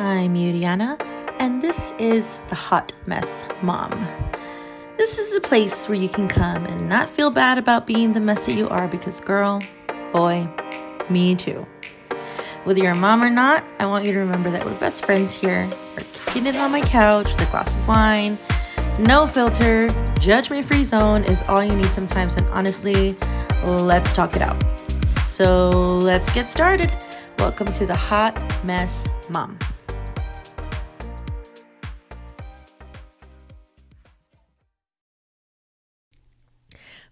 I'm Yurianna, and this is the Hot Mess Mom. This is a place where you can come and not feel bad about being the mess that you are because, girl, boy, me too. Whether you're a mom or not, I want you to remember that we're best friends here. We're kicking it on my couch with a glass of wine. No filter, judgment free zone is all you need sometimes, and honestly, let's talk it out. So let's get started. Welcome to the Hot Mess Mom.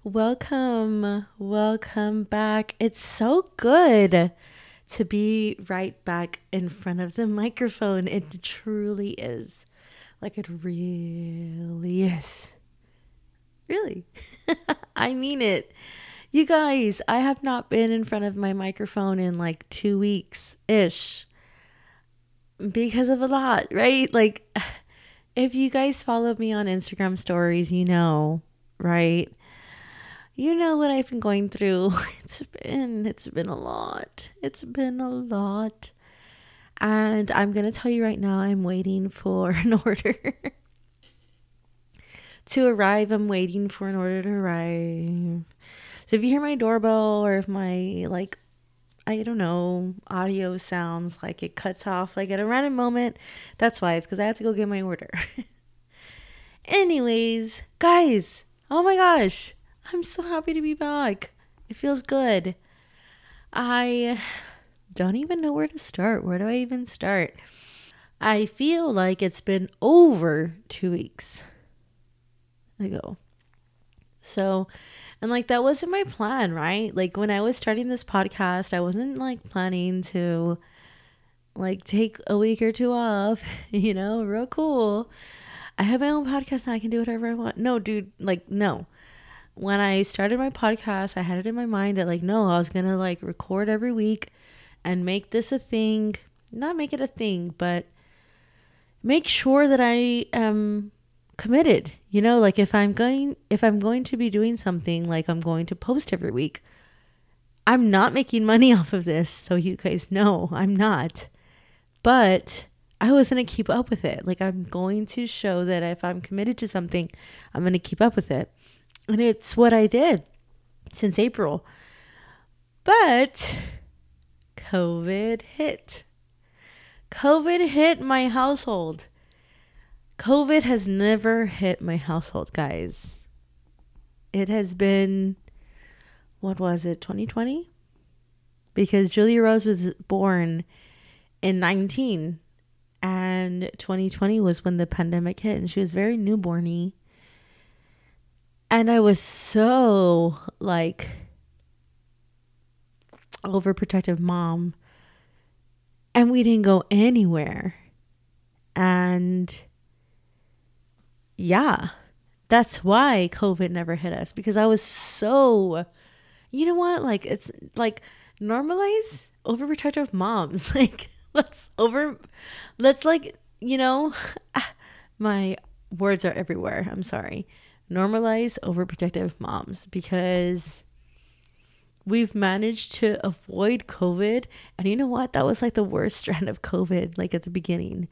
Welcome, welcome back. It's so good to be right back in front of the microphone. It truly is. Like it really is. Really. I mean it. You guys, I have not been in front of my microphone in like two weeks ish because of a lot, right? Like, if you guys follow me on Instagram stories, you know, right? You know what I've been going through. It's been it's been a lot. It's been a lot. And I'm going to tell you right now I'm waiting for an order to arrive. I'm waiting for an order to arrive. So if you hear my doorbell or if my like I don't know, audio sounds like it cuts off like at a random moment, that's why it's cuz I have to go get my order. Anyways, guys, oh my gosh, I'm so happy to be back. It feels good. I don't even know where to start. Where do I even start? I feel like it's been over 2 weeks ago. So, and like that wasn't my plan, right? Like when I was starting this podcast, I wasn't like planning to like take a week or two off, you know, real cool. I have my own podcast and I can do whatever I want. No, dude, like no. When I started my podcast, I had it in my mind that like no, I was going to like record every week and make this a thing. Not make it a thing, but make sure that I am committed. You know like if i'm going if i'm going to be doing something like i'm going to post every week i'm not making money off of this so you guys know i'm not. But i was going to keep up with it. Like i'm going to show that if i'm committed to something i'm going to keep up with it and it's what i did since april but covid hit covid hit my household COVID has never hit my household, guys. It has been, what was it, 2020? Because Julia Rose was born in 19 and 2020 was when the pandemic hit and she was very newborny. And I was so like overprotective mom and we didn't go anywhere. And yeah, that's why COVID never hit us because I was so, you know what? Like, it's like normalize overprotective moms. Like, let's over, let's like, you know, my words are everywhere. I'm sorry. Normalize overprotective moms because we've managed to avoid COVID. And you know what? That was like the worst strand of COVID, like at the beginning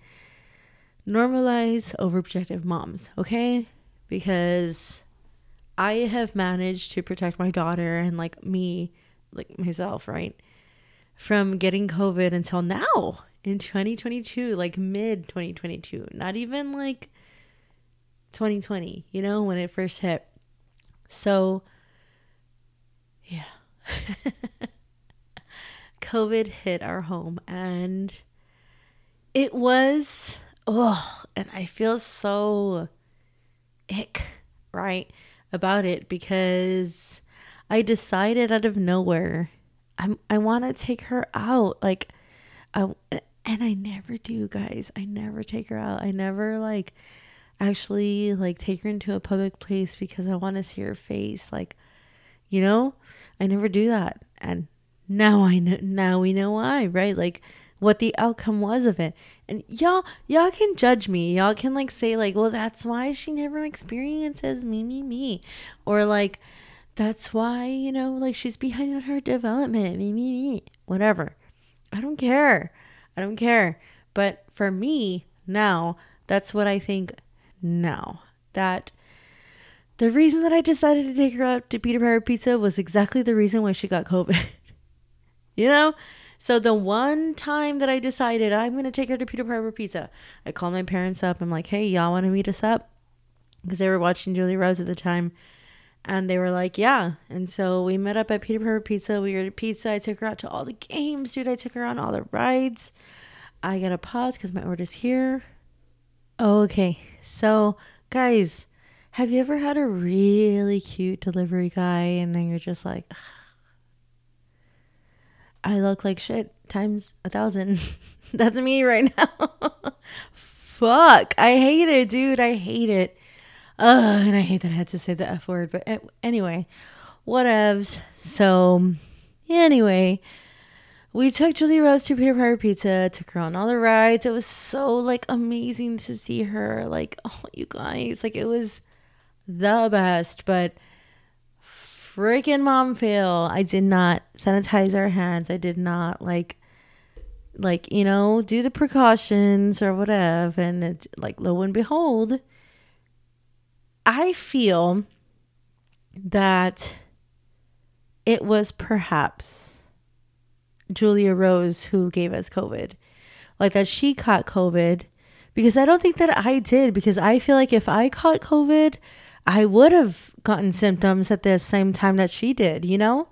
normalize overprotective moms, okay? Because I have managed to protect my daughter and like me, like myself, right? From getting COVID until now in 2022, like mid 2022, not even like 2020, you know, when it first hit. So, yeah. COVID hit our home and it was oh, and I feel so ick, right, about it because I decided out of nowhere I'm I want to take her out like I and I never do, guys. I never take her out. I never like actually like take her into a public place because I want to see her face like you know? I never do that. And now I know now we know why, right? Like what the outcome was of it. And y'all y'all can judge me. Y'all can like say like, "Well, that's why she never experiences me me me." Or like that's why, you know, like she's behind on her development. Me me me. Whatever. I don't care. I don't care. But for me now, that's what I think now. That the reason that I decided to take her out to Peter Piper Pizza was exactly the reason why she got COVID. you know? So the one time that I decided I'm going to take her to Peter Piper Pizza, I called my parents up. I'm like, hey, y'all want to meet us up? Because they were watching Julie Rose at the time. And they were like, yeah. And so we met up at Peter Piper Pizza. We ordered pizza. I took her out to all the games, dude. I took her on all the rides. I got to pause because my order's here. Oh, okay. So, guys, have you ever had a really cute delivery guy and then you're just like, I look like shit times a thousand? That's me right now. Fuck. I hate it, dude. I hate it. Ugh, and I hate that I had to say the F word, but eh, anyway, whatevs. So, anyway, we took Julie Rose to Peter Piper Pizza, took her on all the rides. It was so like amazing to see her. Like, oh, you guys, like it was the best, but freaking mom fail. I did not sanitize our hands. I did not like like, you know, do the precautions or whatever. And it, like lo and behold, I feel that it was perhaps Julia Rose who gave us COVID. Like that she caught COVID because I don't think that I did because I feel like if I caught COVID, I would have gotten symptoms at the same time that she did, you know?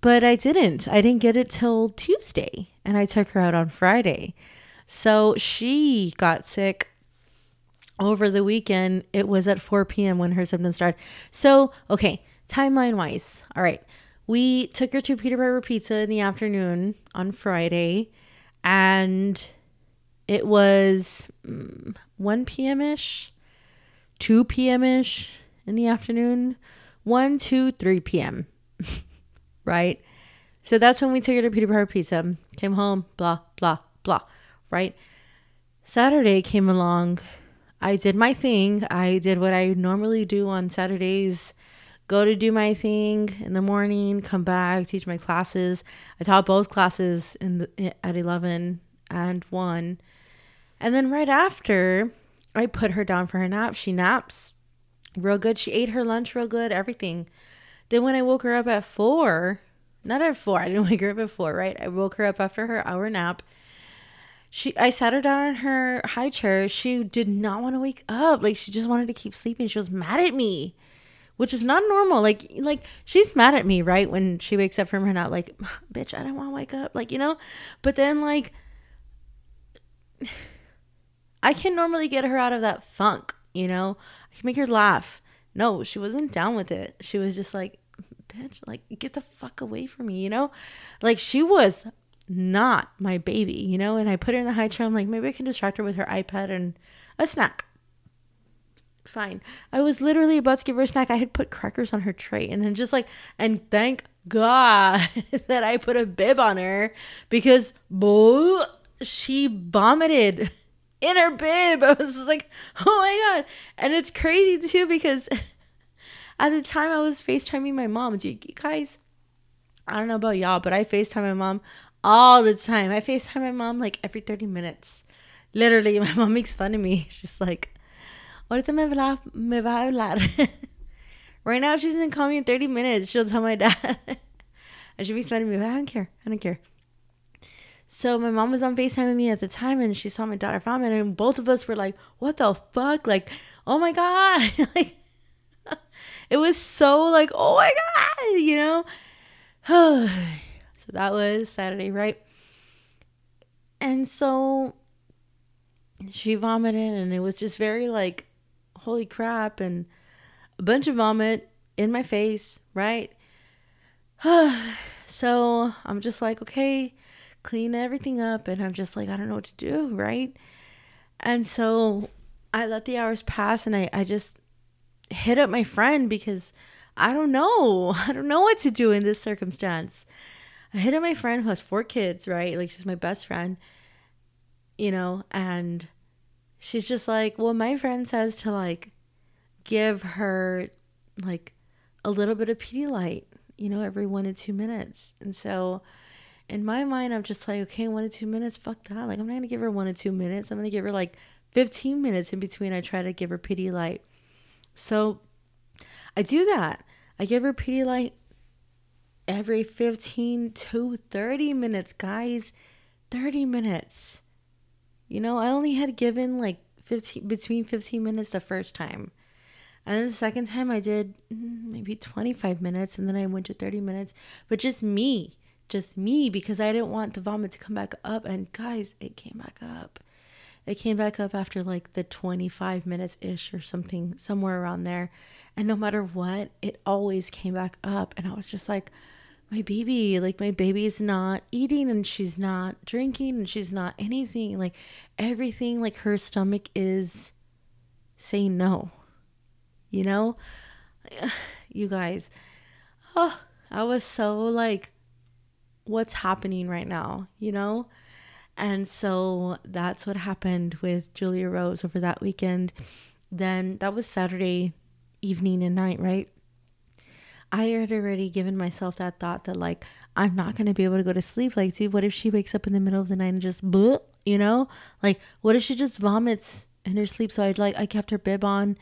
But I didn't. I didn't get it till Tuesday and I took her out on Friday. So she got sick over the weekend, it was at 4 p.m. when her symptoms started. So, okay, timeline wise, all right, we took her to Peter Piper Pizza in the afternoon on Friday, and it was mm, 1 p.m. ish, 2 p.m. ish in the afternoon, 1, 2, 3 p.m. right? So that's when we took her to Peter Piper Pizza, came home, blah, blah, blah, right? Saturday came along I did my thing. I did what I normally do on Saturdays go to do my thing in the morning, come back, teach my classes. I taught both classes in the, at 11 and 1. And then right after, I put her down for her nap. She naps real good. She ate her lunch real good, everything. Then when I woke her up at 4, not at 4, I didn't wake her up at 4, right? I woke her up after her hour nap she I sat her down in her high chair. She did not want to wake up. Like she just wanted to keep sleeping. She was mad at me. Which is not normal. Like like she's mad at me, right? When she wakes up from her nap, like, bitch, I don't want to wake up. Like, you know? But then like I can normally get her out of that funk, you know? I can make her laugh. No, she wasn't down with it. She was just like, bitch, like, get the fuck away from me, you know? Like, she was not my baby, you know? And I put her in the high chair. I'm like, maybe I can distract her with her iPad and a snack. Fine. I was literally about to give her a snack. I had put crackers on her tray and then just like, and thank God that I put a bib on her because bull, she vomited in her bib. I was just like, oh my God. And it's crazy too because at the time I was FaceTiming my mom. Do you guys, I don't know about y'all, but I FaceTime my mom all the time. I FaceTime my mom like every 30 minutes. Literally, my mom makes fun of me. She's like, ahorita me va, me va a hablar. right now, she's gonna call me in 30 minutes. She'll tell my dad. she makes fun of me, but I don't care. I don't care. So my mom was on FaceTime with me at the time and she saw my daughter vomit and both of us were like, what the fuck? Like, oh my God. like, it was so like, oh my God, you know? So that was Saturday, right? And so she vomited, and it was just very like, holy crap, and a bunch of vomit in my face, right? so I'm just like, okay, clean everything up. And I'm just like, I don't know what to do, right? And so I let the hours pass and I, I just hit up my friend because I don't know. I don't know what to do in this circumstance. I hit up my friend who has four kids, right? Like she's my best friend, you know, and she's just like, well, my friend says to like give her like a little bit of Pedialyte, you know, every one to two minutes. And so in my mind, I'm just like, okay, one to two minutes, fuck that. Like, I'm not gonna give her one to two minutes. I'm gonna give her like 15 minutes in between. I try to give her Pedialyte. So I do that. I give her Pedialyte every 15 to 30 minutes, guys. 30 minutes. You know, I only had given like 15 between 15 minutes the first time. And the second time I did mm, maybe 25 minutes and then I went to 30 minutes, but just me just me because I didn't want the vomit to come back up. And guys, it came back up. It came back up after like the 25 minutes ish or something, somewhere around there. And no matter what, it always came back up. And I was just like, my baby, like my baby is not eating and she's not drinking and she's not anything. Like everything, like her stomach is saying no. You know? You guys, oh, I was so like what's happening right now, you know? And so that's what happened with Julia Rose over that weekend. Then that was Saturday evening and night, right? I had already given myself that thought that like I'm not gonna be able to go to sleep. Like, dude, what if she wakes up in the middle of the night and just bleh, you know? Like, what if she just vomits in her sleep? So I'd like I kept her bib on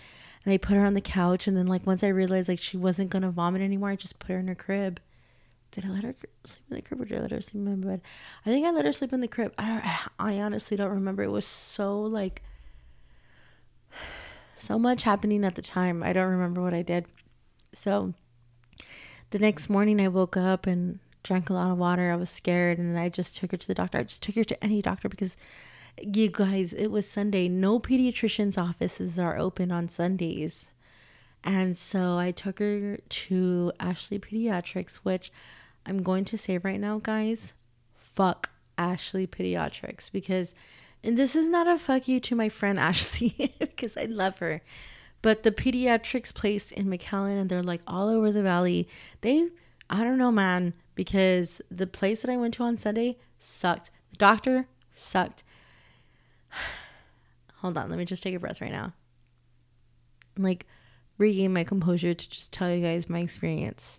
and I put her on the couch and then like once I realized like she wasn't gonna vomit anymore, I just put her in her crib did I let her sleep in the crib or did I let her sleep in my bed? I think I let her sleep in the crib. I I honestly don't remember. It was so like so much happening at the time. I don't remember what I did. So the next morning I woke up and drank a lot of water. I was scared and I just took her to the doctor. I just took her to any doctor because you guys, it was Sunday. No pediatrician's offices are open on Sundays. And so I took her to Ashley Pediatrics, which I'm going to say right now, guys, fuck Ashley Pediatrics because, and this is not a fuck you to my friend Ashley because I love her, but the pediatrics place in McAllen and they're like all over the valley. They, I don't know, man, because the place that I went to on Sunday sucked. The doctor sucked. Hold on, let me just take a breath right now. Like, regain my composure to just tell you guys my experience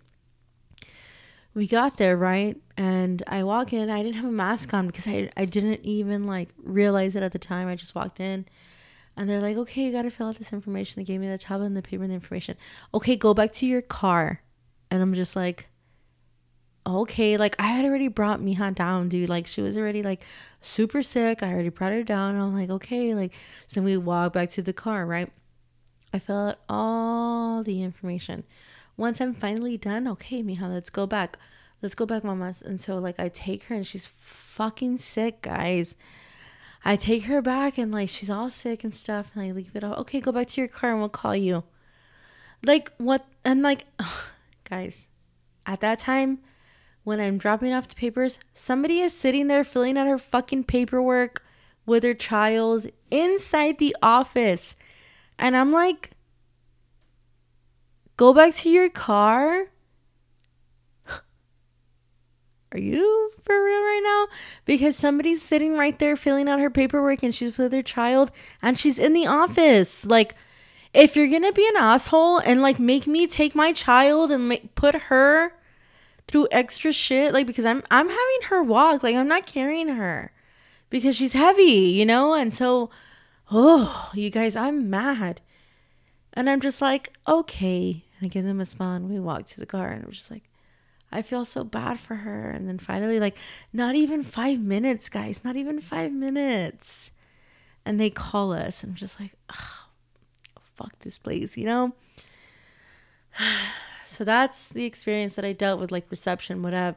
we got there right and i walk in i didn't have a mask on because i, I didn't even like realize it at the time i just walked in and they're like okay you got to fill out this information. They gave me the tablet and the paper and the information. Okay go back to your car. And i'm just like okay like i had already brought mija down dude. Like she was already like super sick. I already brought her down. I'm like okay like so we walk back to the car right? I fill out all the information. Once I'm finally done, okay, Mija, let's go back. Let's go back, mamas. And so, like, I take her and she's fucking sick, guys. I take her back and, like, she's all sick and stuff. And I leave it all. Okay, go back to your car and we'll call you. Like, what? And, like, guys, at that time, when I'm dropping off the papers, somebody is sitting there filling out her fucking paperwork with her child inside the office. And I'm like, Go back to your car. Are you for real right now? Because somebody's sitting right there filling out her paperwork and she's with her child and she's in the office. Like, if you're gonna be an asshole and like make me take my child and make, put her through extra shit, like because I'm I'm having her walk, like I'm not carrying her because she's heavy, you know, and so oh, you guys, I'm mad, and I'm just like, okay, and I give them a smile and we walk to the car and I'm just like, I feel so bad for her. And then finally, like, not even five minutes, guys, not even five minutes. And they call us and I'm just like, oh, fuck this place, you know? so that's the experience that I dealt with, like reception, whatever.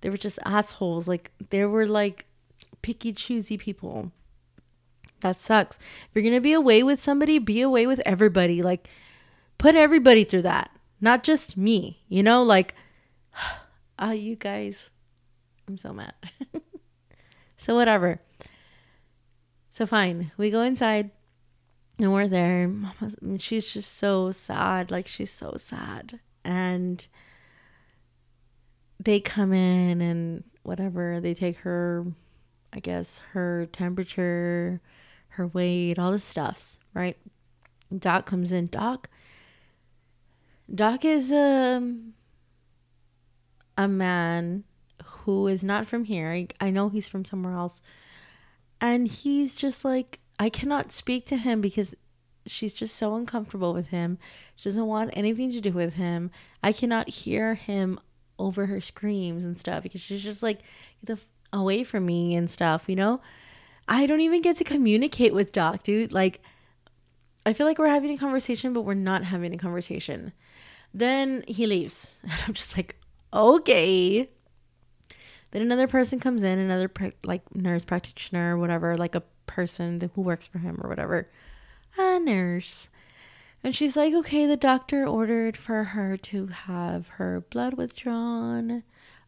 They were just assholes. Like, they were like picky, choosy people. That sucks. If you're going to be away with somebody, be away with everybody. Like, put everybody through that, not just me. You know, like, ah, uh, you guys, I'm so mad. so, whatever. So, fine. We go inside and we're there. Mama's, she's just so sad. Like, she's so sad. And they come in and whatever, they take her, I guess, her temperature, her weight, all the stuffs, right? Doc comes in. Doc, Doc is um, a man who is not from here. I, know he's from somewhere else. And he's just like, I cannot speak to him because she's just so uncomfortable with him. She doesn't want anything to do with him. I cannot hear him over her screams and stuff because she's just like, get the f- away from me and stuff, you know? I don't even get to communicate with Doc, dude. Like, I feel like we're having a conversation, but we're not having a conversation. Then he leaves. And I'm just like, okay. Then another person comes in, another like nurse practitioner or whatever, like a person who works for him or whatever, a nurse. And she's like, okay, the doctor ordered for her to have her blood withdrawn,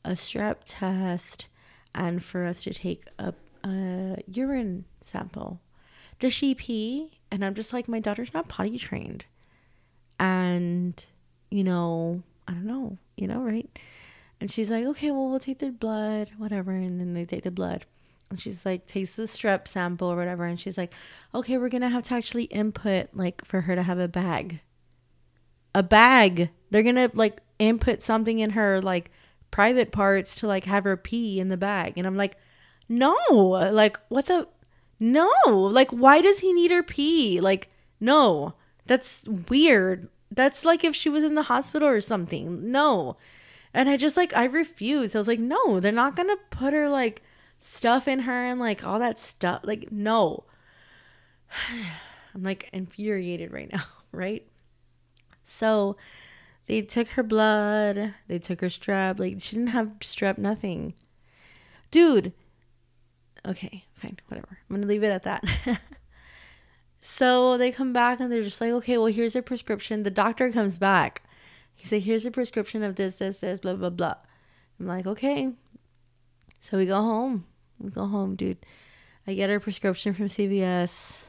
a strep test, and for us to take a, a urine sample. Does she pee? And I'm just like, my daughter's not potty trained. And, you know, I don't know, you know, right? And she's like, okay, well, we'll take the blood, whatever. And then they take the blood. And she's like, takes the strep sample or whatever. And she's like, okay, we're going to have to actually input, like, for her to have a bag. A bag. They're going to, like, input something in her, like, private parts to, like, have her pee in the bag. And I'm like, no. Like, what the? No. Like, why does he need her pee? Like, no. That's weird. That's like if she was in the hospital or something. No. And I just like I refused. I was like, no, they're not gonna put her like stuff in her and like all that stuff. Like, no. I'm like infuriated right now, right? So they took her blood, they took her strep, like she didn't have strep, nothing. Dude. Okay, fine, whatever. I'm gonna leave it at that. so they come back and they're just like, okay, well here's a prescription. The doctor comes back he said, here's a prescription of this, this, this, blah, blah, blah. I'm like, okay. So we go home. We go home, dude. I get her prescription from CVS.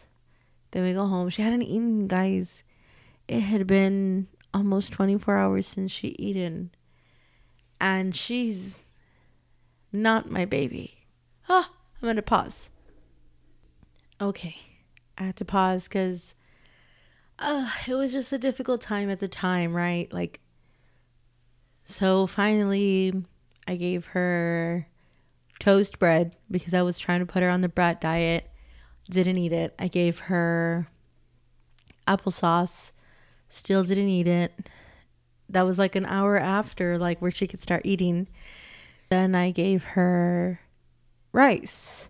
Then we go home. She hadn't eaten, guys. It had been almost 24 hours since she eaten. And she's not my baby. Ah, I'm going to pause. Okay. I had to pause because uh, it was just a difficult time at the time, right? Like, so finally, I gave her toast bread because I was trying to put her on the brat diet. Didn't eat it. I gave her applesauce. Still didn't eat it. That was like an hour after, like where she could start eating. Then I gave her rice.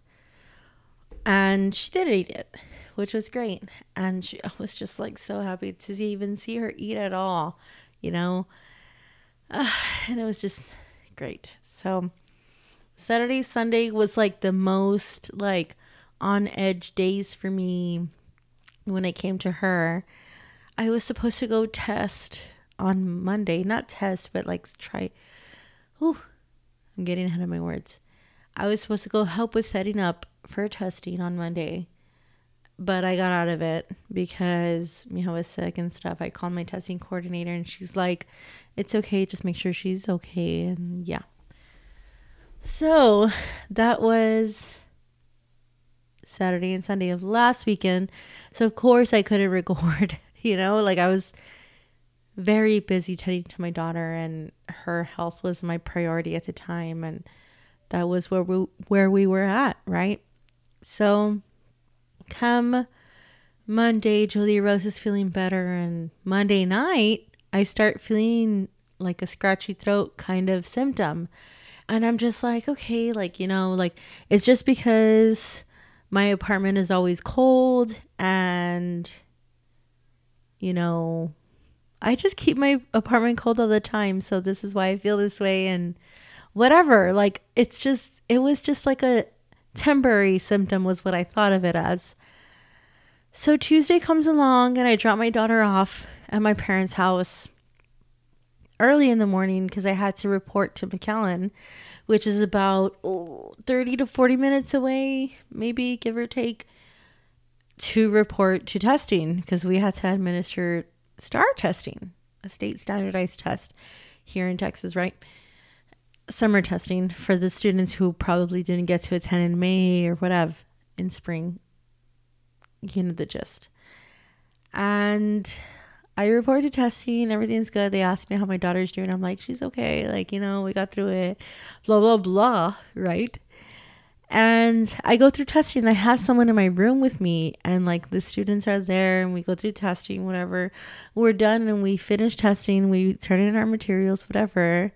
And she did eat it which was great. And she I was just like so happy to see, even see her eat at all, you know. Uh, and it was just great. So Saturday, Sunday was like the most like on edge days for me when it came to her. I was supposed to go test on Monday, not test, but like try. Ooh, I'm getting ahead of my words. I was supposed to go help with setting up for testing on Monday but I got out of it because Mija was sick and stuff. I called my testing coordinator and she's like, it's okay, just make sure she's okay. And yeah. So that was Saturday and Sunday of last weekend. So, of course, I couldn't record, you know, like I was very busy tending to my daughter and her health was my priority at the time. And that was where we, where we were at, right? So, come Monday, Julia Rose is feeling better. And Monday night, I start feeling like a scratchy throat kind of symptom. And I'm just like, okay, like, you know, like it's just because my apartment is always cold and, you know, I just keep my apartment cold all the time. So this is why I feel this way and whatever. Like, it's just, it was just like a temporary symptom, was what I thought of it as. So Tuesday comes along and I drop my daughter off at my parents' house early in the morning because I had to report to McAllen, which is about oh, 30 to 40 minutes away, maybe give or take, to report to testing because we had to administer STAAR testing, a state standardized test here in Texas, right? Summer testing for the students who probably didn't get to attend in May or whatever in spring you know the gist. And I reported testing, everything's good. They asked me how my daughter's doing. I'm like, she's okay. Like, you know, we got through it. Blah, blah, blah. Right. And I go through testing. I have someone in my room with me, and like the students are there, and we go through testing, whatever. We're done and we finish testing. We turn in our materials, whatever.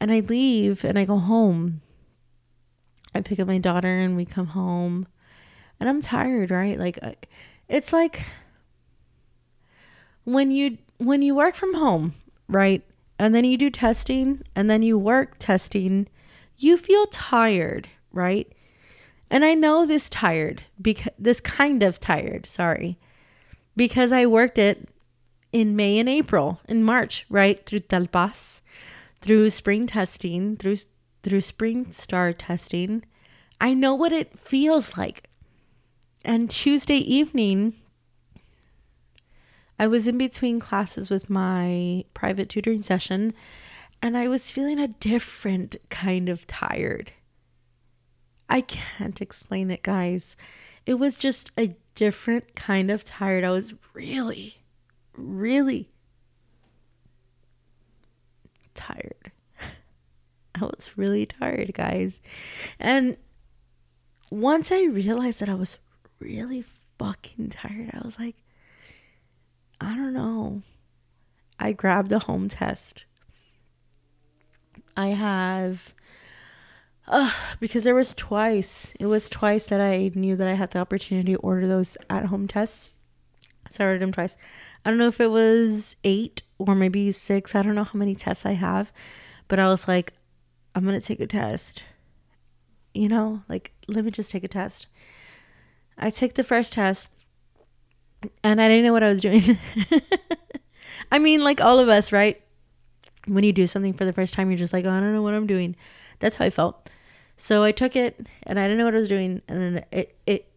And I leave and I go home. I pick up my daughter and we come home. And I'm tired, right? Like, it's like when you when you work from home, right? And then you do testing and then you work testing, you feel tired, right? And I know this tired because this kind of tired, sorry. Because I worked it in May and April, in March, right? Through TELPAS, through spring testing, through through spring STAAR testing. I know what it feels like. And Tuesday evening, I was in between classes with my private tutoring session and I was feeling a different kind of tired. I can't explain it, guys. It was just a different kind of tired. I was really, really tired. I was really tired, guys. And once I realized that I was really fucking tired, I was like, I don't know. I grabbed a home test. I have uh, because there was twice. It was twice that I knew that I had the opportunity to order those at home tests. So I ordered them twice. I don't know if it was eight or maybe six. I don't know how many tests I have. But I was like, I'm going to take a test. You know, like, let me just take a test. I took the first test and I didn't know what I was doing. I mean, like all of us, right? When you do something for the first time, you're just like, oh, I don't know what I'm doing. That's how I felt. So I took it and I didn't know what I was doing. And it, it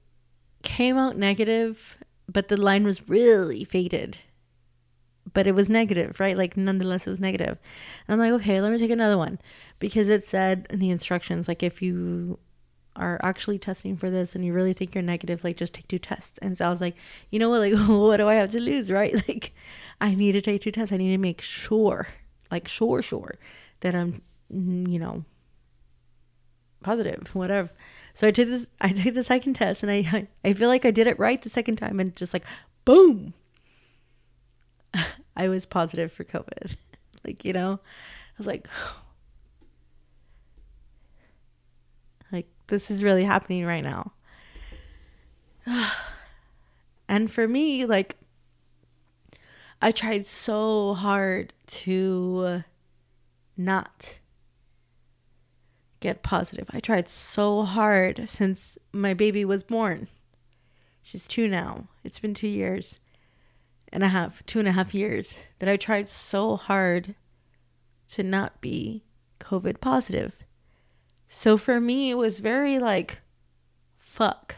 came out negative, but the line was really faded. But it was negative, right? Like, nonetheless, it was negative. And I'm like, okay, let me take another one because it said in the instructions, like, if you are actually testing for this and you really think you're negative, like just take two tests. And so I was like, you know what, like what do I have to lose, right? Like I need to take two tests. I need to make sure, like sure, sure that I'm, mm, you know, positive, whatever. So I did this. I did the second test, and I I feel like I did it right the second time, and just like boom, I was positive for COVID. like you know, I was like, like this is really happening right now. and for me, like I tried so hard to not get positive. I tried so hard since my baby was born. She's two now. It's been two years and a half, two and a half years that I tried so hard to not be COVID positive. So for me, it was very like, fuck.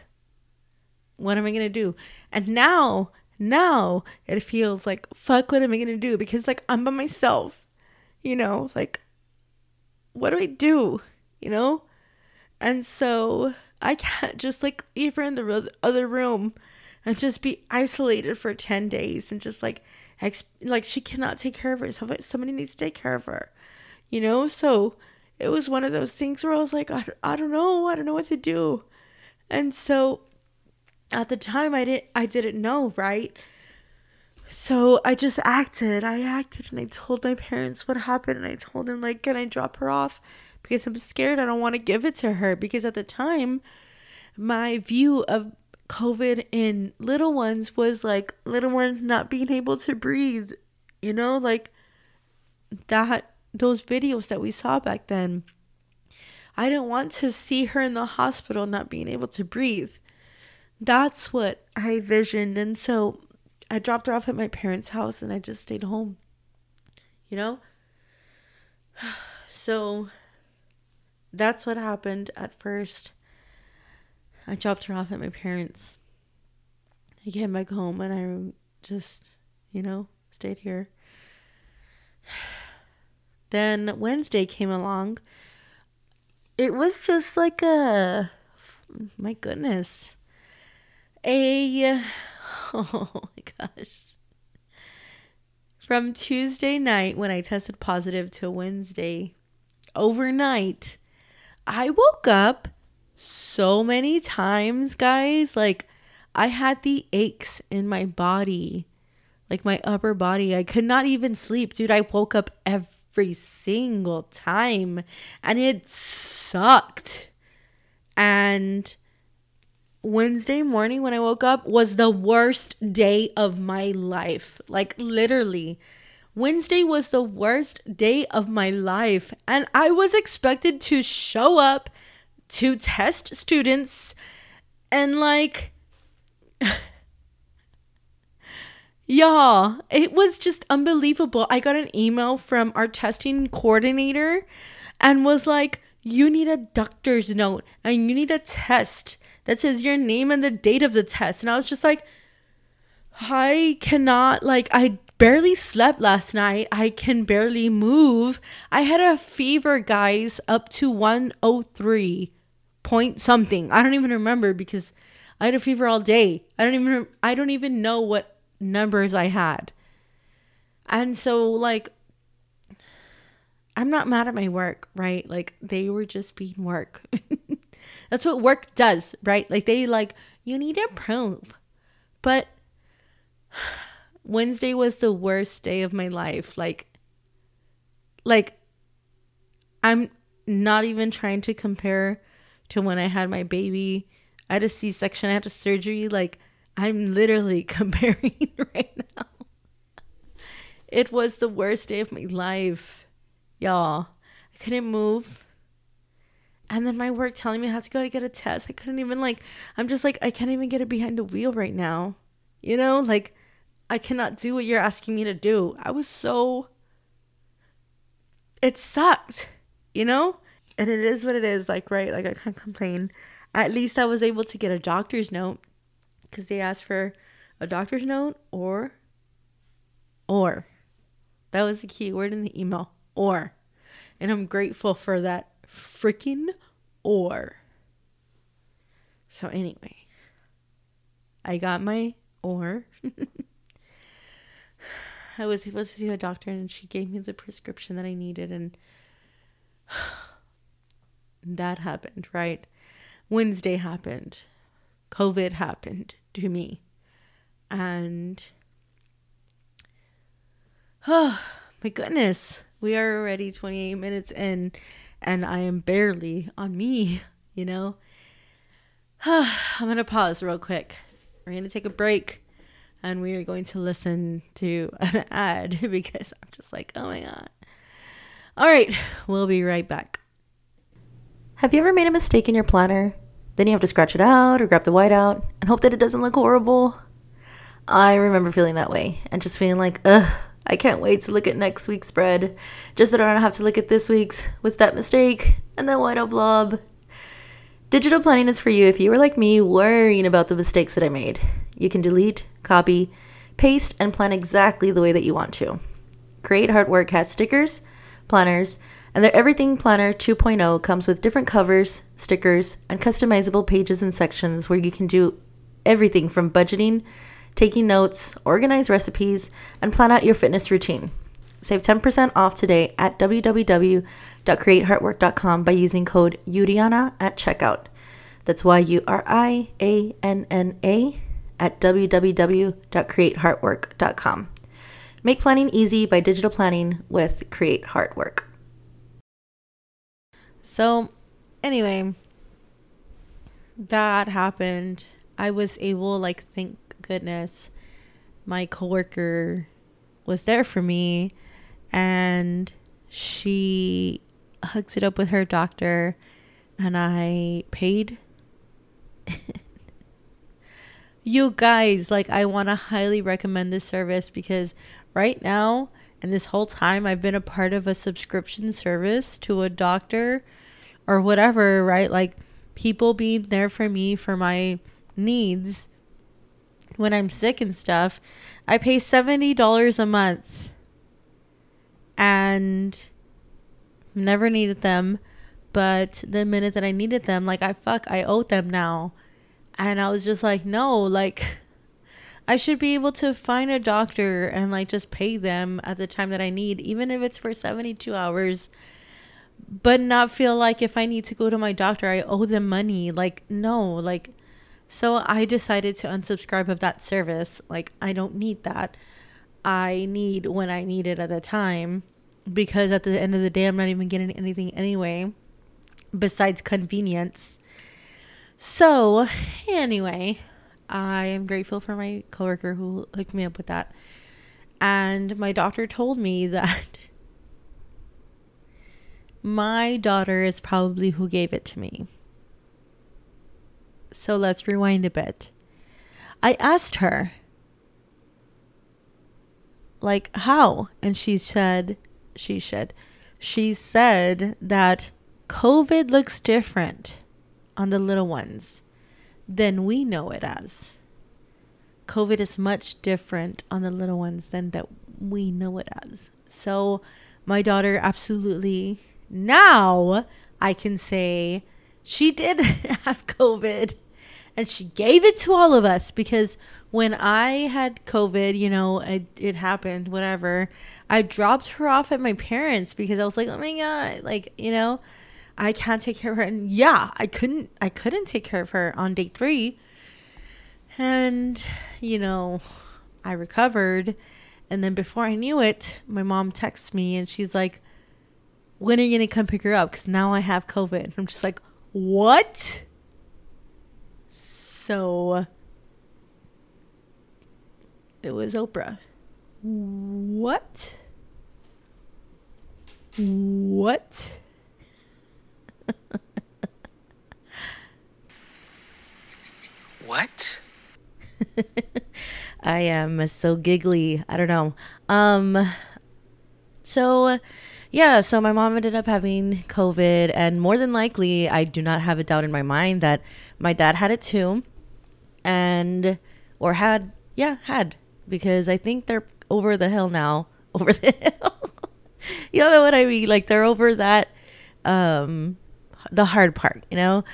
What am I going to do? And now, now it feels like, fuck, what am I going to do? Because like I'm by myself, you know, like, what do I do? You know? And so I can't just like leave her in the other room and just be isolated for 10 days and just like, ex- like she cannot take care of herself. Somebody needs to take care of her, you know? So it was one of those things where I was like, I, I don't know. I don't know what to do. And so at the time I didn't, I didn't know, right? So I just acted. I acted and I told my parents what happened and I told them like, can I drop her off? Because I'm scared I don't want to give it to her because at the time my view of COVID in little ones was like little ones not being able to breathe, you know, like that those videos that we saw back then. I didn't want to see her in the hospital not being able to breathe. That's what I visioned. And so I dropped her off at my parents' house and I just stayed home. You know? So that's what happened at first. I dropped her off at my parents. I came back home and I just, you know, stayed here. Then Wednesday came along. It was just like a, my goodness, a, oh my gosh. from Tuesday night when I tested positive to Wednesday overnight, I woke up so many times, guys. Like, I had the aches in my body, like my upper body. I could not even sleep. Dude, I woke up every single time and it sucked. And Wednesday morning when I woke up was the worst day of my life. Like, literally. Wednesday was the worst day of my life. And I was expected to show up to test students and, like, y'all, it was just unbelievable. I got an email from our testing coordinator and was like, you need a doctor's note and you need a test that says your name and the date of the test. And I was just like, I cannot, like, I barely slept last night. I can barely move. I had a fever, guys, up to 103 point something. I don't even remember because I had a fever all day. I don't even I don't even know what numbers I had. And so like I'm not mad at my work, right? Like they were just being work. That's what work does, right? Like they like you need to prove. But Wednesday was the worst day of my life. Like like I'm not even trying to compare to when I had my baby. I had a C section, I had a surgery. Like I'm literally comparing right now. It was the worst day of my life. Y'all. I couldn't move and then my work telling me I have to go to get a test. I couldn't even like I'm just like I can't even get it behind the wheel right now. You know, like I cannot do what you're asking me to do. I was so it sucked, you know? And it is what it is, like right, like I can't complain. At least I was able to get a doctor's note cuz they asked for a doctor's note or or that was the key word in the email. Or. And I'm grateful for that freaking or. So, anyway, I got my or. I was able to see a doctor and she gave me the prescription that I needed, and that happened, right? Wednesday happened. COVID happened to me. And oh my goodness, we are already 28 minutes in and I am barely on me, you know? I'm going to pause real quick. We're going to take a break and we are going to listen to an ad because I'm just like, oh my God. All right, we'll be right back. Have you ever made a mistake in your planner? Then you have to scratch it out or grab the white out and hope that it doesn't look horrible? I remember feeling that way and just feeling like, ugh, I can't wait to look at next week's spread, just so I don't have to look at this week's with that mistake and that white out blob. Digital planning is for you if you were like me worrying about the mistakes that I made. You can delete, copy, paste, and plan exactly the way that you want to. Create Heartwork has stickers, planners, and their Everything Planner 2.0 comes with different covers, stickers, and customizable pages and sections where you can do everything from budgeting taking notes, organize recipes, and plan out your fitness routine. Save 10% off today at www.createheartwork.com by using code YURIANNA at checkout. That's Y U R I A N N A at www.createheartwork.com. Make planning easy by digital planning with Create Heartwork. So, anyway, that happened. I was able, like, thank goodness, my coworker was there for me and she hooks it up with her doctor and I paid you guys like I want to highly recommend this service because right now and this whole time I've been a part of a subscription service to a doctor or whatever, right? Like people being there for me for my needs when I'm sick and stuff, I pay $70 a month and never needed them. But the minute that I needed them, like I fuck, I owe them now. And I was just like, no, like I should be able to find a doctor and like just pay them at the time that I need, even if it's for 72 hours, but not feel like if I need to go to my doctor, I owe them money. Like, no, like, so I decided to unsubscribe of that service. Like, I don't need that. I need when I need it at the time because at the end of the day, I'm not even getting anything anyway besides convenience. So, anyway, I am grateful for my coworker who hooked me up with that. And my doctor told me that my daughter is probably who gave it to me. So let's rewind a bit. I asked her, like, how? And she said, she said, she said that COVID looks different on the little ones than we know it as. COVID is much different on the little ones than that we know it as. So, my daughter absolutely now I can say she did have COVID and she gave it to all of us because when I had COVID, you know, it, it happened, whatever. I dropped her off at my parents because I was like, oh my God, like, you know, I can't take care of her. And yeah, I couldn't I couldn't take care of her on day three. And, you know, I recovered. And then before I knew it, my mom texts me and she's like, When are you gonna come pick her up? Because now I have COVID. And I'm just like, What? So it was Oprah. What? What? What? I am so giggly. I don't know. Um so yeah, so my mom ended up having COVID and more than likely I do not have a doubt in my mind that my dad had it too. And or had yeah, had because I think they're over the hill now. Over the hill. you know what I mean? Like they're over that um the hard part, you know?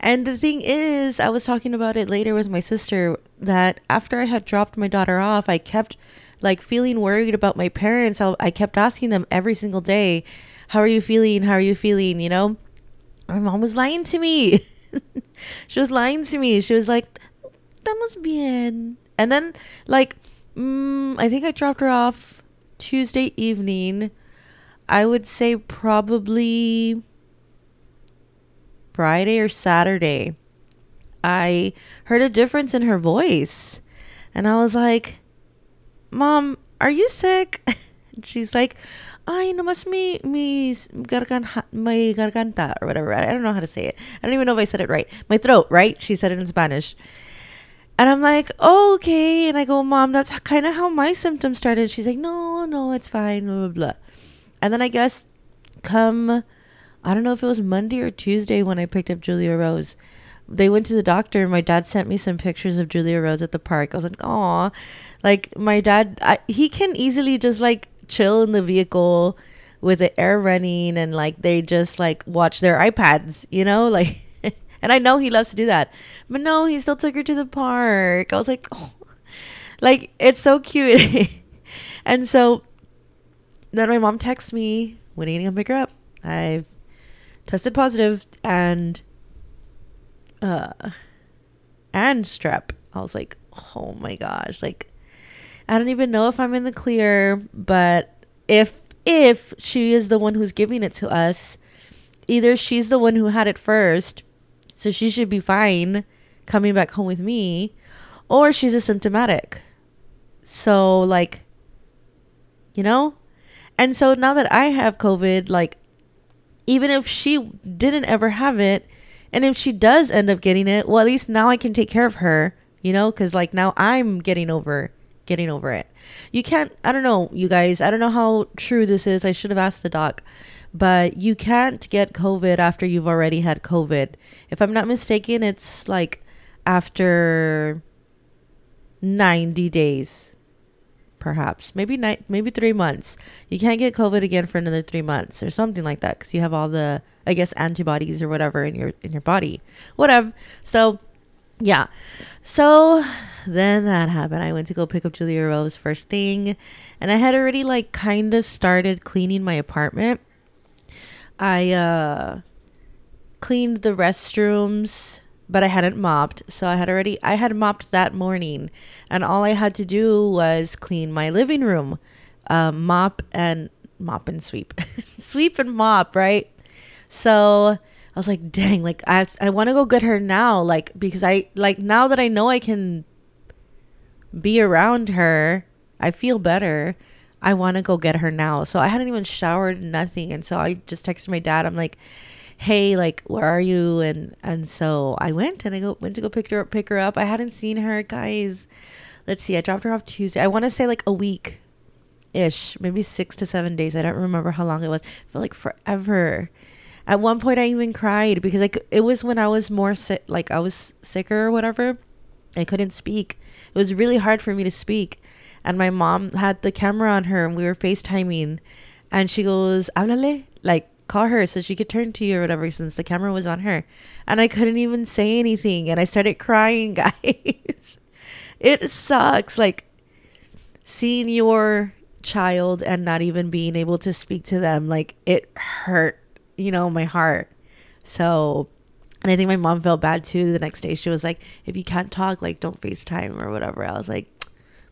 And the thing is, I was talking about it later with my sister that after I had dropped my daughter off, I kept like feeling worried about my parents. I, I kept asking them every single day, How are you feeling? How are you feeling? You know? My mom was lying to me. she was lying to me. She was like, Estamos bien. And then, like, mm, I think I dropped her off Tuesday evening. I would say probably Friday or Saturday, I heard a difference in her voice. And I was like, Mom, are you sick? She's like, Ay, nomás mi, mi garganta, my garganta, or whatever. I don't know how to say it. I don't even know if I said it right. My throat, right? She said it in Spanish. And I'm like, oh, okay. And I go, Mom, that's kind of how my symptoms started. She's like, no, no, it's fine, blah, blah, blah. And then I guess come I don't know if it was Monday or Tuesday when I picked up Julia Rose. They went to the doctor. My dad sent me some pictures of Julia Rose at the park. I was like, "Aw," like my dad. I, he can easily just like chill in the vehicle with the air running and like they just like watch their iPads, you know, like. and I know he loves to do that, but no, he still took her to the park. I was like, oh, like it's so cute. and so then my mom texts me, "When are you gonna pick her up?" I've tested positive and uh and strep. I was like, "Oh my gosh, like I don't even know if I'm in the clear, but if if she is the one who's giving it to us, either she's the one who had it first, so she should be fine coming back home with me, or she's asymptomatic. So like you know? And so now that I have COVID, like even if she didn't ever have it and if she does end up getting it well at least now i can take care of her you know because like now i'm getting over getting over it. You can't i don't know you guys i don't know how true this is i should have asked the doc but you can't get covid after you've already had covid. If i'm not mistaken it's like after 90 days perhaps maybe ni- maybe three months. You can't get COVID again for another three months or something like that because you have all the I guess antibodies or whatever in your in your body, whatever. So yeah, so then that happened. I went to go pick up Julia Rose first thing, and I had already like kind of started cleaning my apartment. I uh cleaned the restrooms, but I hadn't mopped. So I had already I had mopped that morning, and all I had to do was clean my living room, uh, mop and mop and sweep, sweep and mop, right? So I was like, dang, like I I want to go get her now, like because I like now that I know I can be around her, I feel better. I want to go get her now. So I hadn't even showered, nothing, and so I just texted my dad. I'm like, hey, like where are you? And and so I went and I go went to go pick her up, pick her up. I hadn't seen her, guys. Let's see, I dropped her off Tuesday. I want to say like a week ish, maybe six to seven days. I don't remember how long it was. I felt like forever. At one point, I even cried because like it was when I was more sick, like I was sicker or whatever. I couldn't speak. It was really hard for me to speak. And my mom had the camera on her and we were FaceTiming. And she goes, Háblale, like call her so she could turn to you or whatever since the camera was on her. And I couldn't even say anything. And I started crying, guys. it sucks. Like seeing your child and not even being able to speak to them, like it hurt you know, my heart. So, and I think my mom felt bad too. The next day, she was like, if you can't talk, like, don't FaceTime or whatever. I was like,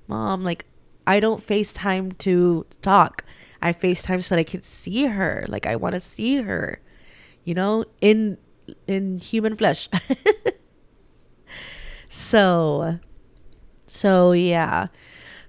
Mom, like, I don't FaceTime to talk. I FaceTime so that I can see her. Like, I want to see her, you know, in in human flesh. so, so yeah.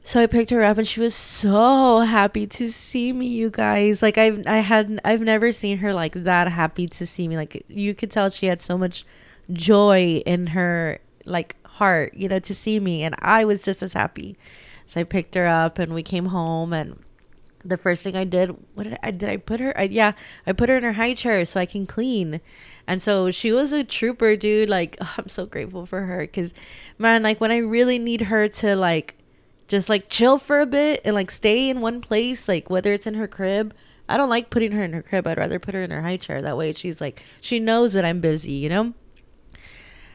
So I picked her up and she was so happy to see me, you guys. Like I've I had I've never seen her like that happy to see me. Like you could tell she had so much joy in her like heart, you know, to see me and I was just as happy. So I picked her up and we came home and the first thing I did, what did I did I put her? I, yeah, I put her in her high chair so I can clean. And so she was a trooper, dude. Like oh, I'm so grateful for her cuz man, like when I really need her to like just like chill for a bit and like stay in one place, like whether it's in her crib. I don't like putting her in her crib. I'd rather put her in her high chair. That way she's like, she knows that I'm busy, you know?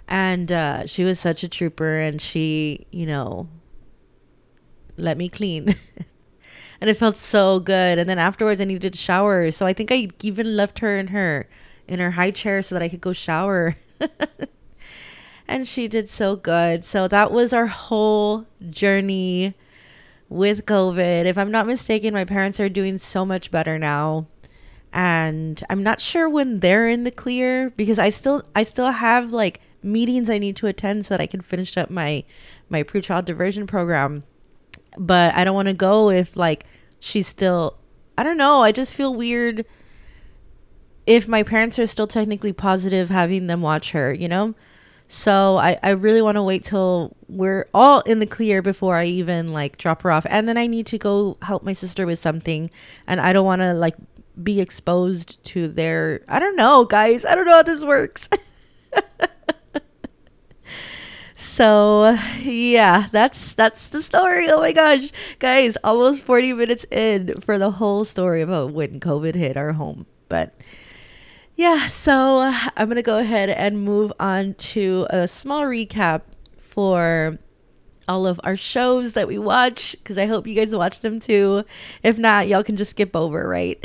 And uh, she was such a trooper and she, you know, let me clean. and it felt so good. And then afterwards I needed to shower. So I think I even left her in her in her high chair so that I could go shower. and she did so good. So that was our whole journey with COVID. If I'm not mistaken, my parents are doing so much better now. And I'm not sure when they're in the clear because I still I still have like meetings I need to attend so that I can finish up my my pre-child diversion program. But I don't want to go if like she's still I don't know, I just feel weird if my parents are still technically positive having them watch her, you know? So I, I really want to wait till we're all in the clear before I even like drop her off. And then I need to go help my sister with something. And I don't want to like be exposed to their, I don't know, guys. I don't know how this works. so yeah, that's, that's the story. Oh my gosh, guys, almost 40 minutes in for the whole story about when COVID hit our home. But yeah, so I'm to go ahead and move on to a small recap for all of our shows that we watch because I hope you guys watch them too. If not, y'all can just skip over, right?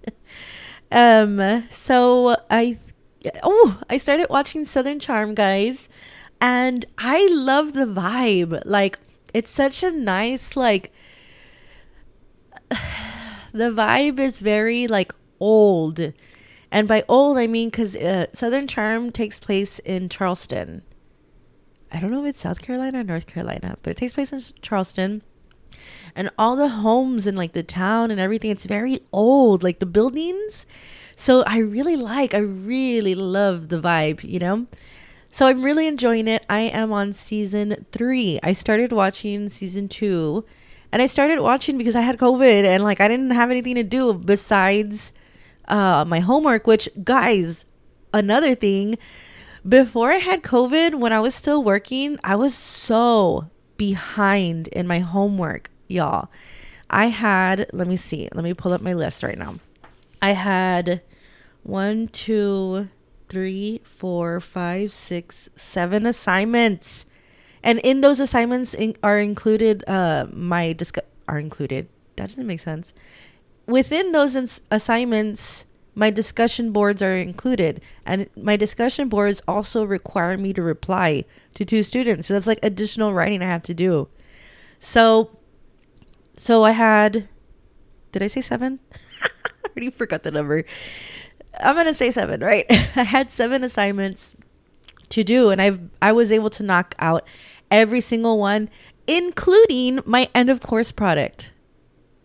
um, so I oh, I started watching Southern Charm, guys, and I love the vibe. Like it's such a nice like the vibe is very like old and by old, I mean because uh, Southern Charm takes place in Charleston. I don't know if it's South Carolina or North Carolina, but it takes place in Charleston. And all the homes and like the town and everything, it's very old, like the buildings. So I really like, I really love the vibe, you know? So I'm really enjoying it. I am on season three. I started watching season two and I started watching because I had COVID and like I didn't have anything to do besides uh, my homework, which, guys, another thing, before I had COVID, when I was still working, I was so behind in my homework, y'all. I had, let me see, let me pull up my list right now. I had one, two, three, four, five, six, seven assignments And in those assignments in, are included uh, my discuss are included. That doesn't make sense. Within those ins- assignments, my discussion boards are included, and my discussion boards also require me to reply to two students. So that's like additional writing I have to do. So, so I had. Did I say seven? I already forgot the number. I'm gonna say seven, right? I had seven assignments to do, and I've I was able to knock out every single one, including my end of course product,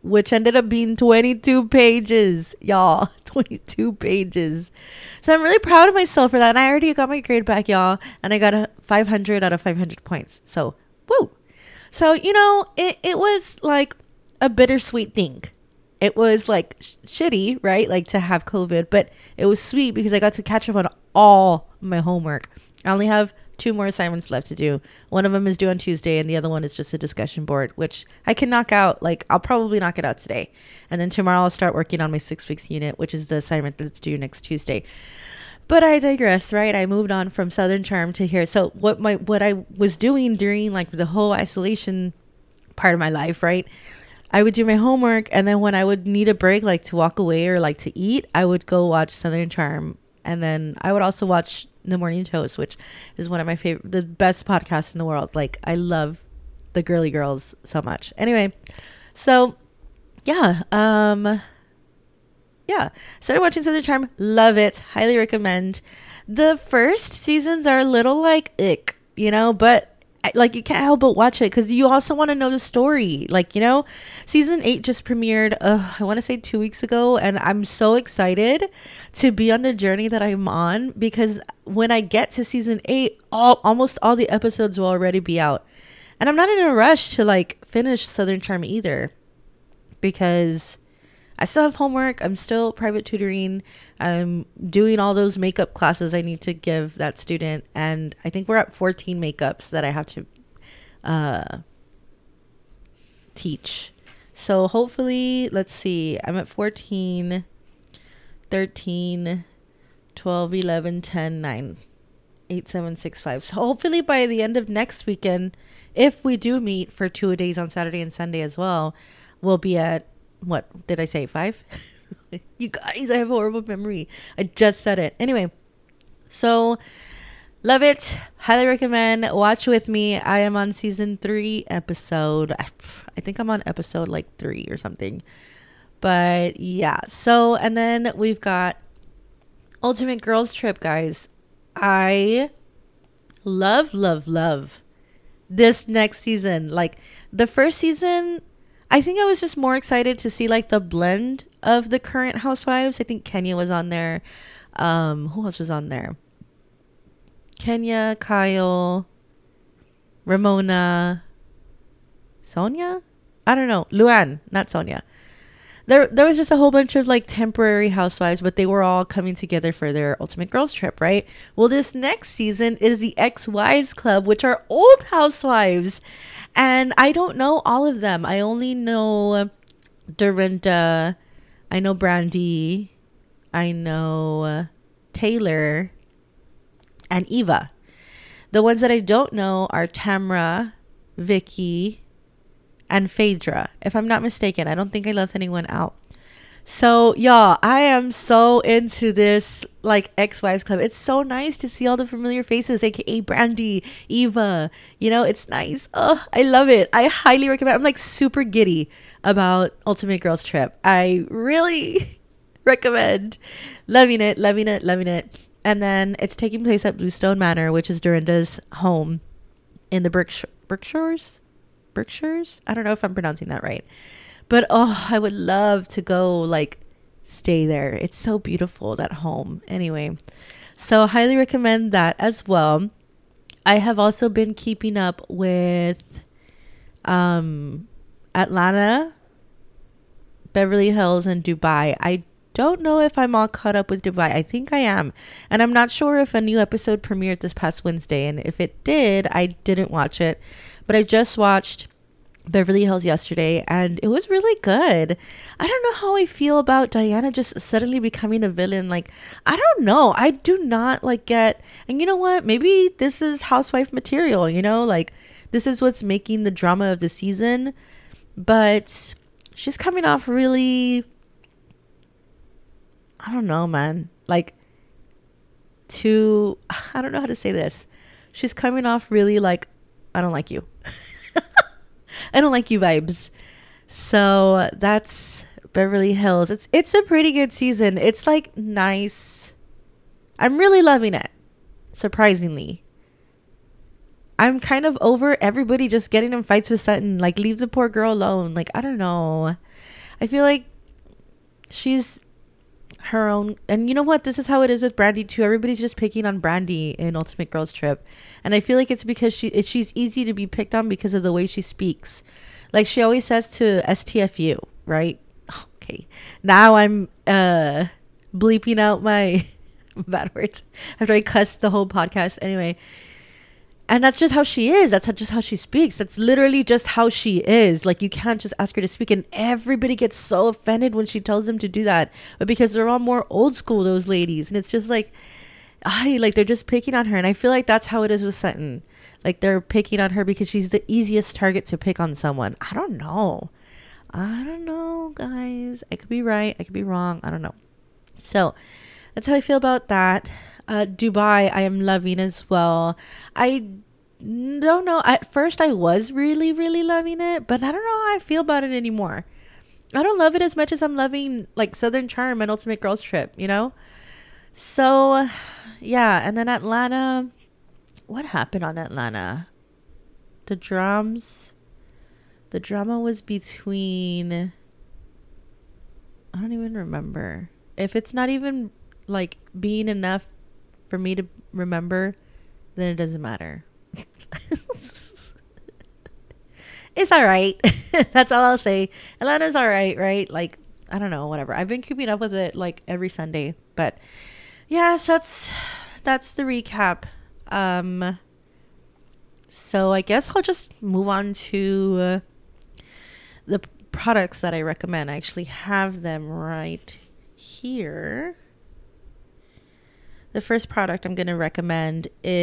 which ended up being 22 pages, y'all. 22 pages. So I'm really proud of myself for that. And I already got my grade back, y'all, and I got a 500 out of 500 points. So, woo. So, you know, it, it was like a bittersweet thing. It was like sh- shitty, right? Like to have COVID, but it was sweet because I got to catch up on all my homework. I only have two more assignments left to do. One of them is due on Tuesday, and the other one is just a discussion board, which I can knock out. Like, I'll probably knock it out today. And then tomorrow I'll start working on my six weeks unit, which is the assignment that's due next Tuesday. But I digress, right? I moved on from Southern Charm to here. So what my what I was doing during like the whole isolation part of my life, right? I would do my homework and then when I would need a break like to walk away or like to eat, I would go watch Southern Charm and then I would also watch The Morning Toast, which is one of my favorite the best podcasts in the world. Like I love the girly girls so much. Anyway, so yeah, um yeah, started watching Southern Charm. Love it. Highly recommend. The first seasons are a little like ick, you know, but like you can't help but watch it because you also want to know the story. Like you know, season eight just premiered. Uh, I want to say two weeks ago, and I'm so excited to be on the journey that I'm on because when I get to season eight, all almost all the episodes will already be out, and I'm not in a rush to like finish Southern Charm either because I still have homework. I'm still private tutoring. I'm doing all those makeup classes I need to give that student. And I think we're at 14 makeups that I have to uh, teach. So hopefully, let's see, I'm at 14, 13, 12, 11, 10, 9, 8, 7, 6, 5. So hopefully by the end of next weekend, if we do meet for two days on Saturday and Sunday as well, we'll be at what did I say? Five? you guys, I have a horrible memory. I just said it. Anyway, so love it. Highly recommend. Watch with me. I am on season three, episode. I think I'm on episode like three or something. But yeah. So, and then we've got Ultimate Girls Trip, guys. I love, love, love this next season. Like the first season I think I was just more excited to see like the blend of the current housewives. I think Kenya was on there. Um, who else was on there? Kenya, Kyle, Ramona, Sonja? I don't know. Luann, not Sonja. There there was just a whole bunch of like temporary housewives, but they were all coming together for their ultimate girls trip, right? Well, this next season is the ex-wives club, which are old housewives. And I don't know all of them. I only know Dorinda. I know Brandi. I know Taylor and Eva. The ones that I don't know are Tamra, Vicki, and Phaedra. If I'm not mistaken, I don't think I left anyone out. So, y'all, I am so into this like ex-wives club. It's so nice to see all the familiar faces, aka Brandi, Eva. You know, it's nice. Oh, I love it. I highly recommend. I'm like super giddy about Ultimate Girls Trip. I really recommend. Loving it, loving it, loving it. And then it's taking place at Bluestone Manor, which is Dorinda's home in the Berkshire, Berkshires. Berkshires? I don't know if I'm pronouncing that right. But oh, I would love to go like stay there. It's so beautiful that home. Anyway, so highly recommend that as well. I have also been keeping up with um Atlanta, Beverly Hills and Dubai. I don't know if I'm all caught up with Dubai. I think I am. And I'm not sure if a new episode premiered this past Wednesday and if it did, I didn't watch it. But I just watched Beverly Hills yesterday and it was really good. I don't know how I feel about Diana just suddenly becoming a villain. Like, I don't know. I do not like get, and you know what? Maybe this is housewife material, you know? Like, this is what's making the drama of the season. But she's coming off really I don't know, man. Like too I don't know how to say this. She's coming off really like I don't like you. I don't like you vibes. So that's Beverly Hills. It's it's a pretty good season. It's like nice. I'm really loving it. Surprisingly. I'm kind of over everybody just getting in fights with Sutton. Like leave the poor girl alone. Like I don't know. I feel like she's her own and you know what? This is how it is with Brandi too. Everybody's just picking on Brandi in ultimate girls trip. And i feel like it's because she she's easy to be picked on because of the way she speaks. Like she always says to stfu right? Okay. Now i'm uh bleeping out my bad words after i cussed the whole podcast. Anyway and that's just how she is. That's how, just how she speaks. That's literally just how she is. Like you can't just ask her to speak and everybody gets so offended when she tells them to do that. But because they're all more old school those ladies and it's just like I like they're just picking on her. And I feel like that's how it is with Sutton. Like they're picking on her because she's the easiest target to pick on someone. I don't know. I don't know guys. I could be right. I could be wrong. I don't know. So that's how I feel about that uh, Dubai, I am loving as well. I don't know. At first, I was really, really loving it, but I don't know how I feel about it anymore. I don't love it as much as I'm loving like Southern Charm and Ultimate Girls Trip, you know? So, yeah. And then Atlanta. What happened on Atlanta? The drums. The drama was between. I don't even remember. If it's not even like being enough for me to remember, then it doesn't matter. it's all right. That's all I'll say. Atlanta's all right, right? Like, I don't know, whatever. I've been keeping up with it like every Sunday, but yeah, so that's that's the recap. Um so I guess I'll just move on to uh, the products that I recommend. I actually have them right here. The first product I'm going to recommend is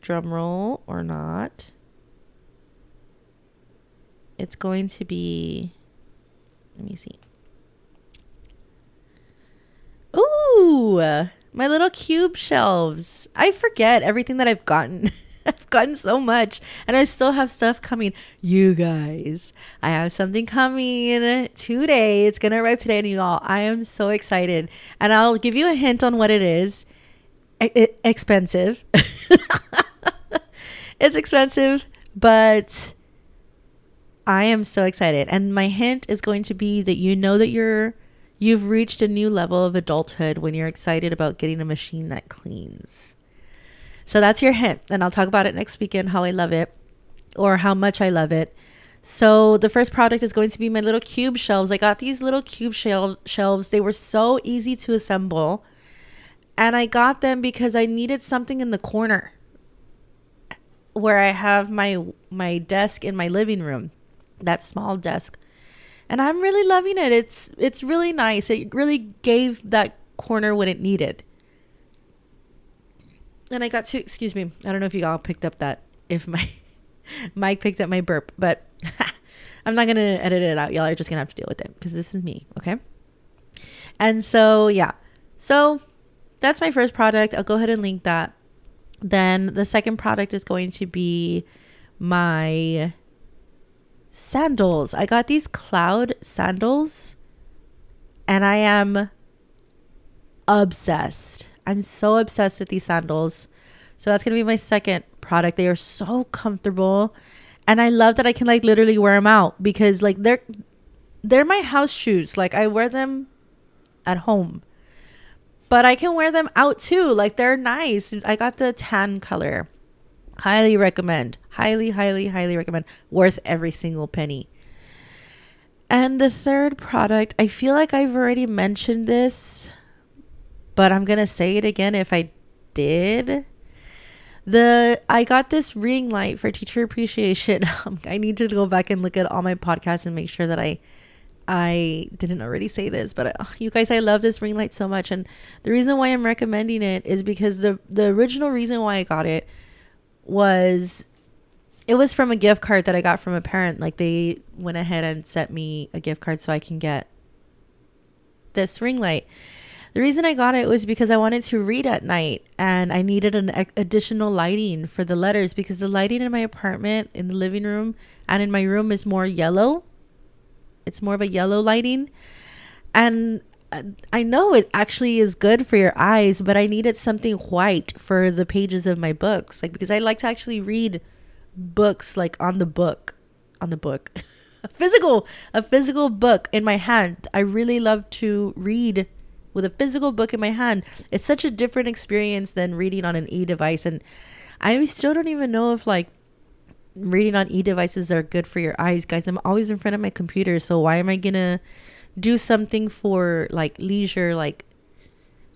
drumroll or not. It's going to be let me see. Ooh, my little cube shelves. I forget everything that I've gotten. Gotten so much and I still have stuff coming. You guys, I have something coming today. It's going to arrive today and y'all, I am so excited. And I'll give you a hint on what it is. expensive. it's expensive, but I am so excited. And my hint is going to be that you know that you're you've reached a new level of adulthood when you're excited about getting a machine that cleans. So that's your hint. And I'll talk about it next weekend how I love it or how much I love it. So the first product is going to be my little cube shelves. I got these little cube shel- shelves. They were so easy to assemble. And I got them because I needed something in the corner where I have my my desk in my living room. That small desk. And I'm really loving it. It's it's really nice. It really gave that corner what it needed and I got to excuse me. I don't know if you all picked up that if my mic picked up my burp, but I'm not gonna edit it out. Y'all are just gonna have to deal with it because this is me, okay? And so yeah, so that's my first product. I'll go ahead and link that. Then the second product is going to be my sandals. I got these cloud sandals and I am obsessed. I'm so obsessed with these sandals. So that's going to be my second product. They are so comfortable. And I love that I can like literally wear them out because like they're they're my house shoes. Like I wear them at home. But I can wear them out too. Like they're nice. I got the tan color. Highly recommend. Highly, highly, highly recommend. Worth every single penny. And the third product, I feel like I've already mentioned this but I'm gonna say it again if I did. The I got this ring light for teacher appreciation. I need to go back and look at all my podcasts and make sure that I I didn't already say this, but uh, you guys, I love this ring light so much, and the reason why I'm recommending it is because the the original reason why I got it was it was from a gift card that I got from a parent. Like they went ahead and sent me a gift card so I can get this ring light. The reason I got it was because I wanted to read at night and I needed an additional lighting for the letters because the lighting in my apartment, in the living room, and in my room is more yellow. It's more of a yellow lighting. And uh, I know it actually is good for your eyes, but I needed something white for the pages of my books. Like, because I like to actually read books like on the book, on the book. a physical, a physical book in my hand. I really love to read with a physical book in my hand. It's such a different experience than reading on an e-device and I still don't even know if like reading on e-devices are good for your eyes, guys. I'm always in front of my computer, so why am I going to do something for like leisure like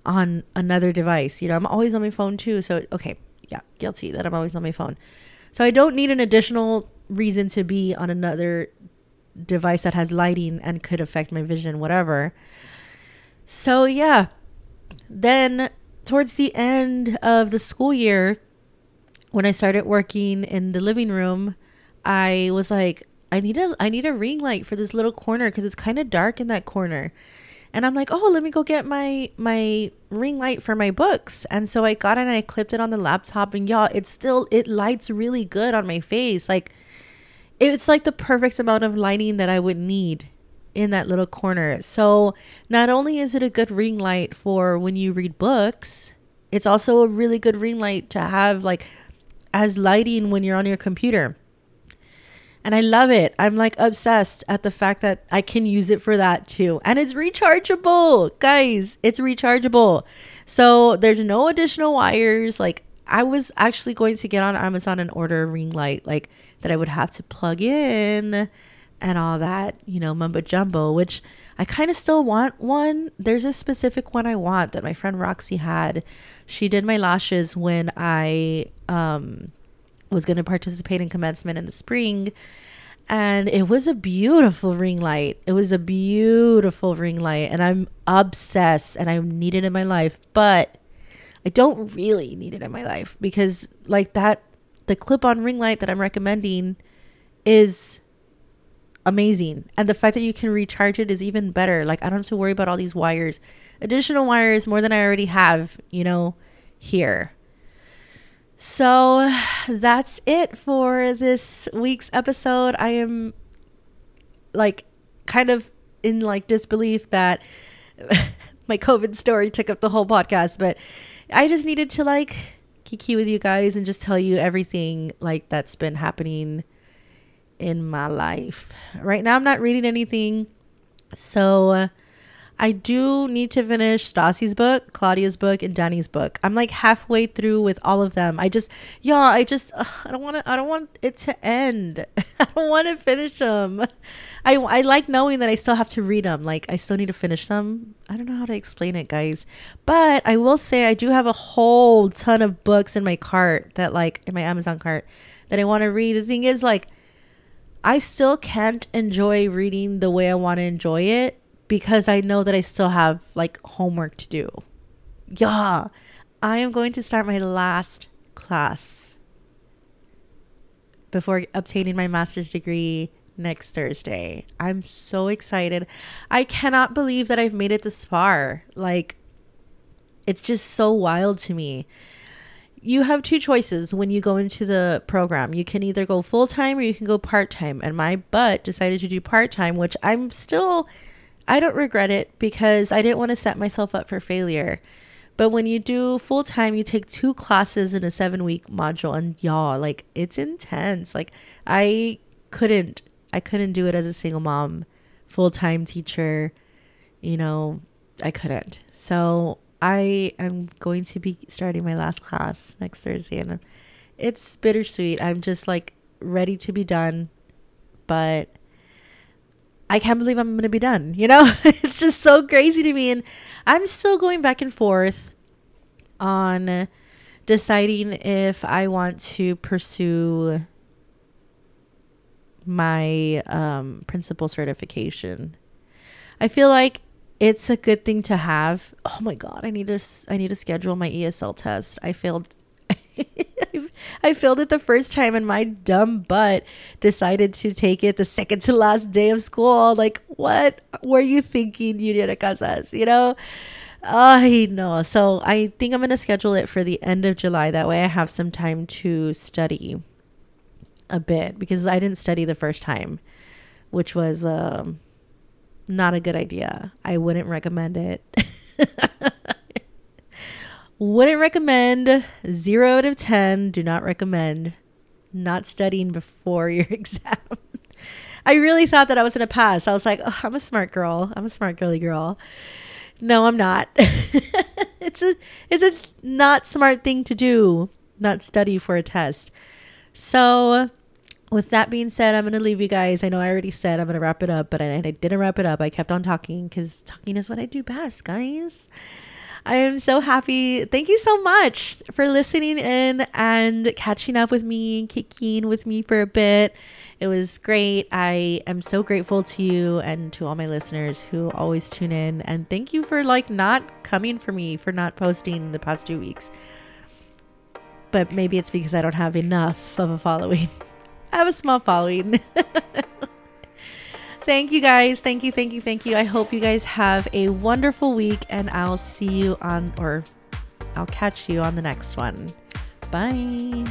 on another device? You know, I'm always on my phone too. So okay, yeah, guilty that I'm always on my phone. So I don't need an additional reason to be on another device that has lighting and could affect my vision, whatever. So, yeah. Then, towards the end of the school year, when I started working in the living room, I was like, I need a I need a ring light for this little corner because it's kind of dark in that corner. And I'm like, oh, let me go get my my ring light for my books. And so I got it and I clipped it on the laptop and y'all, it still it lights really good on my face. Like it's like the perfect amount of lighting that I would need in that little corner. So not only is it a good ring light for when you read books, it's also a really good ring light to have like as lighting when you're on your computer. And I love it. I'm like obsessed at the fact that I can use it for that too. And it's rechargeable. Guys, it's rechargeable. So there's no additional wires. Like I was actually going to get on Amazon and order a ring light like that I would have to plug in and all that, you know, mumbo jumbo, which I kind of still want one. There's a specific one I want that my friend Roxy had. She did my lashes when I um, was going to participate in commencement in the spring. And it was a beautiful ring light. It was a beautiful ring light. And I'm obsessed and I need it in my life. But I don't really need it in my life because, like, that, the clip on ring light that I'm recommending is amazing. And the fact that you can recharge it is even better. Like I don't have to worry about all these wires. Additional wires more than I already have, you know, here. So that's it for this week's episode. I am like kind of in like disbelief that my COVID story took up the whole podcast, but I just needed to like kiki with you guys and just tell you everything like that's been happening in my life. Right now, I'm not reading anything. So I do need to finish Stassi's book, Claudia's book, and Danny's book. I'm like halfway through with all of them. I just, yeah, I just, uh, I don't want to, I don't want it to end. I don't want to finish them. I, I like knowing that I still have to read them. Like I still need to finish them. I don't know how to explain it, guys. But I will say I do have a whole ton of books in my cart that like in my Amazon cart that I want to read. The thing is like I still can't enjoy reading the way I want to enjoy it because I know that I still have like homework to do. Yeah, I am going to start my last class before obtaining my master's degree next Thursday. I'm so excited. I cannot believe that I've made it this far. Like, it's just so wild to me you have two choices when you go into the program. You can either go full time or you can go part time. And my butt decided to do part time, which I'm still, I don't regret it because I didn't want to set myself up for failure. But when you do full time, you take two classes in a seven week module, and y'all, like, it's intense. Like, I couldn't, I couldn't do it as a single mom, full time teacher. You know, I couldn't. So I am going to be starting my last class next Thursday, and it's bittersweet. I'm just like ready to be done, but I can't believe I'm going to be done. You know, it's just so crazy to me. And I'm still going back and forth on deciding if I want to pursue my um, principal certification. I feel like it's a good thing to have. Oh my god, I need to I need to schedule my ESL test. I failed I failed it the first time and my dumb butt decided to take it the second to last day of school. Like, what were you thinking, Yurianna Casas? You know? I know. So I think I'm going to schedule it for the end of July. That way I have some time to study a bit because I didn't study the first time, which was um, not a good idea. I wouldn't recommend it. wouldn't recommend. Zero out of 10. Do not recommend not studying before your exam. I really thought that I was going to pass. I was like, oh, I'm a smart girl. I'm a smart girly girl. No, I'm not. it's a it's a not smart thing to do, not study for a test. So, with that being said, I'm going to leave you guys. I know I already said I'm going to wrap it up, but I, I didn't wrap it up. I kept on talking cuz talking is what I do best, guys. I am so happy. Thank you so much for listening in and catching up with me, kicking with me for a bit. It was great. I am so grateful to you and to all my listeners who always tune in. And thank you for like not coming for me for not posting the past two weeks. But maybe it's because I don't have enough of a following. I have a small following. thank you guys. Thank you, thank you, thank you. I hope you guys have a wonderful week and I'll see you on or I'll catch you on the next one. Bye.